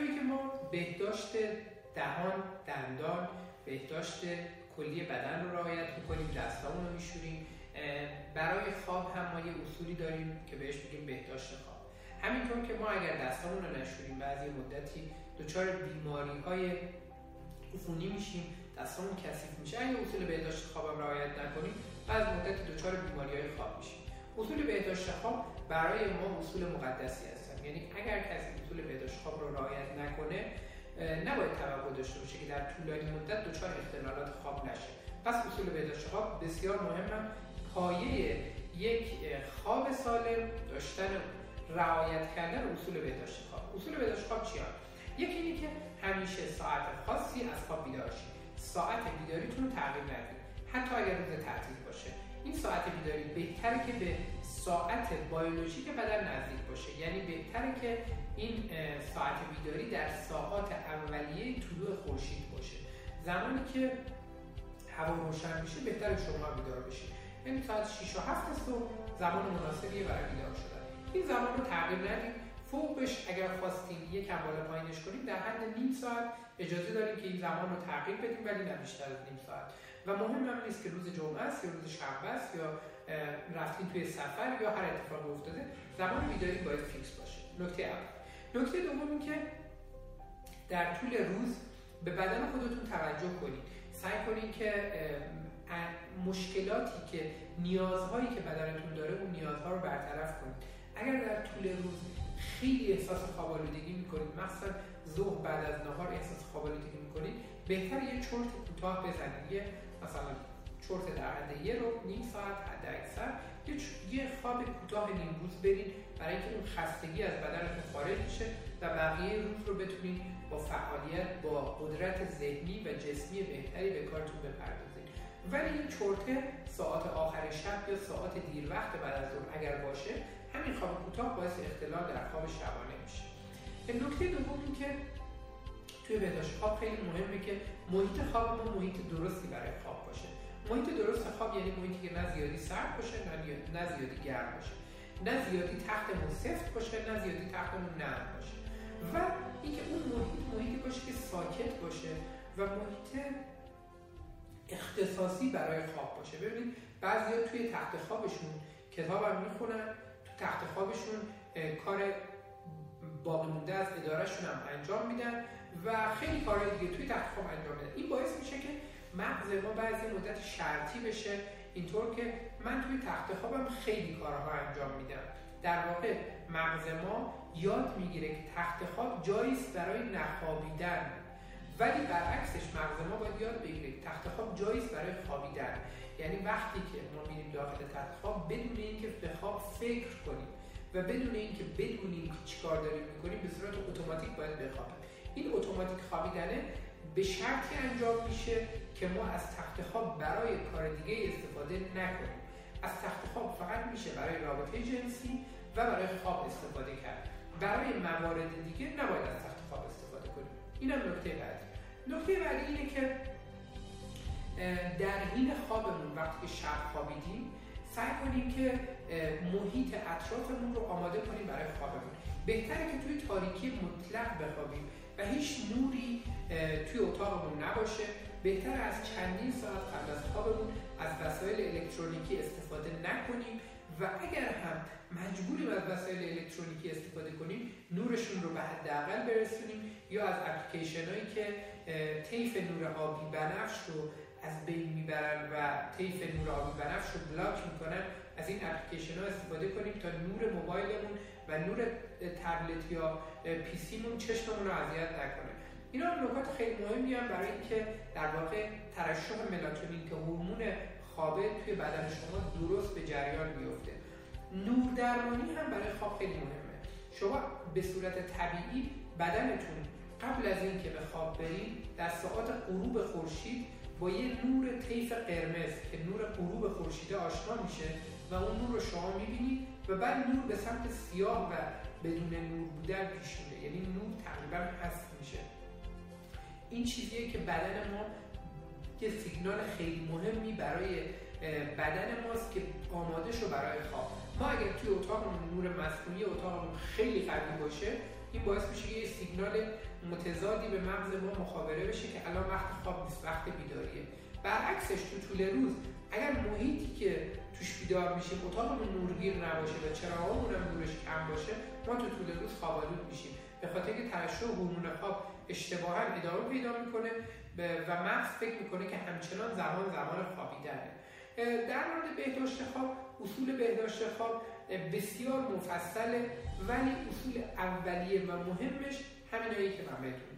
همینطوری که ما بهداشت دهان دندان بهداشت کلی بدن رو رعایت می‌کنیم دستامون رو میشوریم. برای خواب هم ما یه اصولی داریم که بهش میگیم بهداشت خواب. همینطور که ما اگر دستامون رو نشوریم بعضی مدتی دچار بیماری های عفونی میشیم دستامون کثیف میشه. اگه اصول بهداشت خوابم رعایت نکنیم بعض مدت دچار بیماری های خواب میشیم. اصول بهداشت خواب برای ما اصول مقدسی هستن یعنی اگر کسی اصول بهداشت خواب رو رعایت نکنه نباید توقع داشته باشه که در طولانی مدت دچار اختلالات خواب نشه. پس اصول بهداشت خواب بسیار مهمه پایه یک خواب سالم داشتن رعایت کردن اصول بهداشت خواب اصول بهداشت خواب چیه؟ یکی اینه که همیشه ساعت خاصی از خواب بیدار شید ساعت بیداریتون رو تغییر ندید حتی اگر روز تعطیل باشه. این ساعت بیداری بهتره که به ساعت بیولوژیک بدن نزدیک باشه. یعنی بهتره که این ساعت بیداری در ساعات اولیه طلوع خورشید باشه. زمانی که هوا روشن میشه بهتره شما بیدار بشید یعنی ساعت 6 و 7 صبح زمان مناسبیه برای بیدار شدن. این زمان رو تغییر ندید فوقش اگر خواستیم یک بالا پایینش کنیم در حد نیم ساعت اجازه داریم که این زمان رو تغییر بدیم ولی نه بیشتر از نیم ساعت. و مهم هم نیست که روز جمعه است یا روز شنبه است یا رفتین توی سفر یا هر اتفاق افتاده زمان بیداری باید فیکس باشه. نکته اول. نکته دوم که در طول روز به بدن خودتون توجه کنید. سعی کنید که مشکلاتی که نیازهایی که بدنتون داره اون نیازها رو برطرف کنید. اگر در طول روز خیلی احساس خواب آلودگی می‌کنید. مثلا ظهر بعد از نهار احساس خواب آلودگی می‌کنید. بهتر یه چرت کوتاه بزنید. یه مثلا چرت در حد یه رو نیم ساعت حد اکثر یه خواب کوتاه نیم روز برید برای اینکه اون خستگی از بدنتون خارج بشه و بقیه روز رو بتونید با فعالیت با قدرت ذهنی و جسمی بهتری به کارتون بپردازید. ولی این چرته ساعت آخر شب یا ساعت دیر وقت بعد از ظهر اگر باشه همین خواب کوتاه باعث اختلال در خواب شبانه میشه. نکته دوم این که توی بهداشت خواب خیلی مهمه که محیط خواب ما محیط درستی برای خواب باشه. محیط درست خواب یعنی محیطی که نه زیادی سرد باشه نه زیادی گرم باشه. نه زیادی تختمون سفت باشه نه زیادی تختمون نرم باشه. و اینکه اون محیط محیطی باشه که ساکت باشه و محیط اختصاصی برای خواب باشه. ببینید بعضیا توی تخت خوابشون کتابم می‌خونن تخت خوابشون کار باقی مونده از ادارهشون هم انجام میدن و خیلی کارهای دیگه توی تخت خواب انجام میدن. این باعث میشه که مغز ما بعضی مدت شرطی بشه. اینطور که من توی تخت خوابم خیلی کارها انجام میدم. در واقع مغز ما یاد می‌گیره که تخت خواب جاییست برای نخوابیدن. ولی برعکسش مغز ما باید یاد بگیره که تخت خواب جاییست برای خوابیدن. یعنی وقتی که ما میریم داخل تخت خواب بدون اینکه به خواب فکر کنیم و بدون اینکه بدونیم که چیکار داریم می‌کنیم به صورت اتوماتیک باید بخوابیم. این اتوماتیک خوابیدنه به شرطی انجام میشه که ما از تخت خواب برای کار دیگه استفاده نکنیم. از تخت خواب فقط میشه برای رابطه جنسی و برای خواب استفاده کرد. برای موارد دیگه نباید از تخت خواب استفاده کنیم. اینم نکته بعدی. نکته بعدی اینه که در حین خوابمون وقتی که شب خوابیدیم سعی کنیم که محیط اطرافمون رو آماده کنیم برای خوابمون. بهتره که توی تاریکی مطلق بخوابیم و هیچ نوری توی اتاقمون نباشه. بهتر از چندین ساعت قبل از خوابمون از وسایل الکترونیکی استفاده نکنیم و اگر هم مجبوریم از وسایل الکترونیکی استفاده کنیم نورشون رو به حداقل برسونیم یا از اپلیکیشن هایی که طیف نور آبی بنفش رو از بین می‌برن و طیف نور آبی بنفش رو بلاک می‌کنن از این اپلیکیشن ها استفاده کنیم تا نور موبایلمون و نور تبلت یا پیسیمون چشممون رو اذیت نکنه. اینا نکات خیلی مهمی هم برای اینکه در واقع ترشح ملاتونین که هورمون خوابه توی بدن شما درست به جریان بیفته. نور درمانی هم برای خواب خیلی مهمه. شما به صورت طبیعی بدنتون قبل از اینکه به خواب برید در ساعات غروب خورشید با یه نور طیف قرمز که نور غروب خورشیده آشنا میشه و اون نور رو شما می‌بینید و بعد نور به سمت سیاه و بدون نور بودن پیش میره. یعنی نور تقریبا هست میشه. این چیزیه که بدن ما یه سیگنال خیلی مهمی برای بدن ماست که آماده شو برای خواب. ما اگر توی اتاقمون نور مسکونی اتاقمون خیلی قوی باشه این باعث میشه یه سیگنال متضادی به مغز ما مخابره بشه که الان وقت خواب نیست وقت بیداریه. برعکسش تو طول روز اگر محیطی که توش بیدار میشیم اتاقمون نورگیر نباشه و چراغامون هم نورش کم باشه ما تو طول روز خوابالود میشیم. به خاطر که ترشح هورمون خواب اشتباها ادامه پیدا می‌کنه و مغز فکر می‌کنه که همچنان زمان زمان خوابیدنه. در مورد بهداشت خواب اصول بهداشت خواب بسیار مفصله ولی اصول اولیه و مهمش همینایی که من بهتون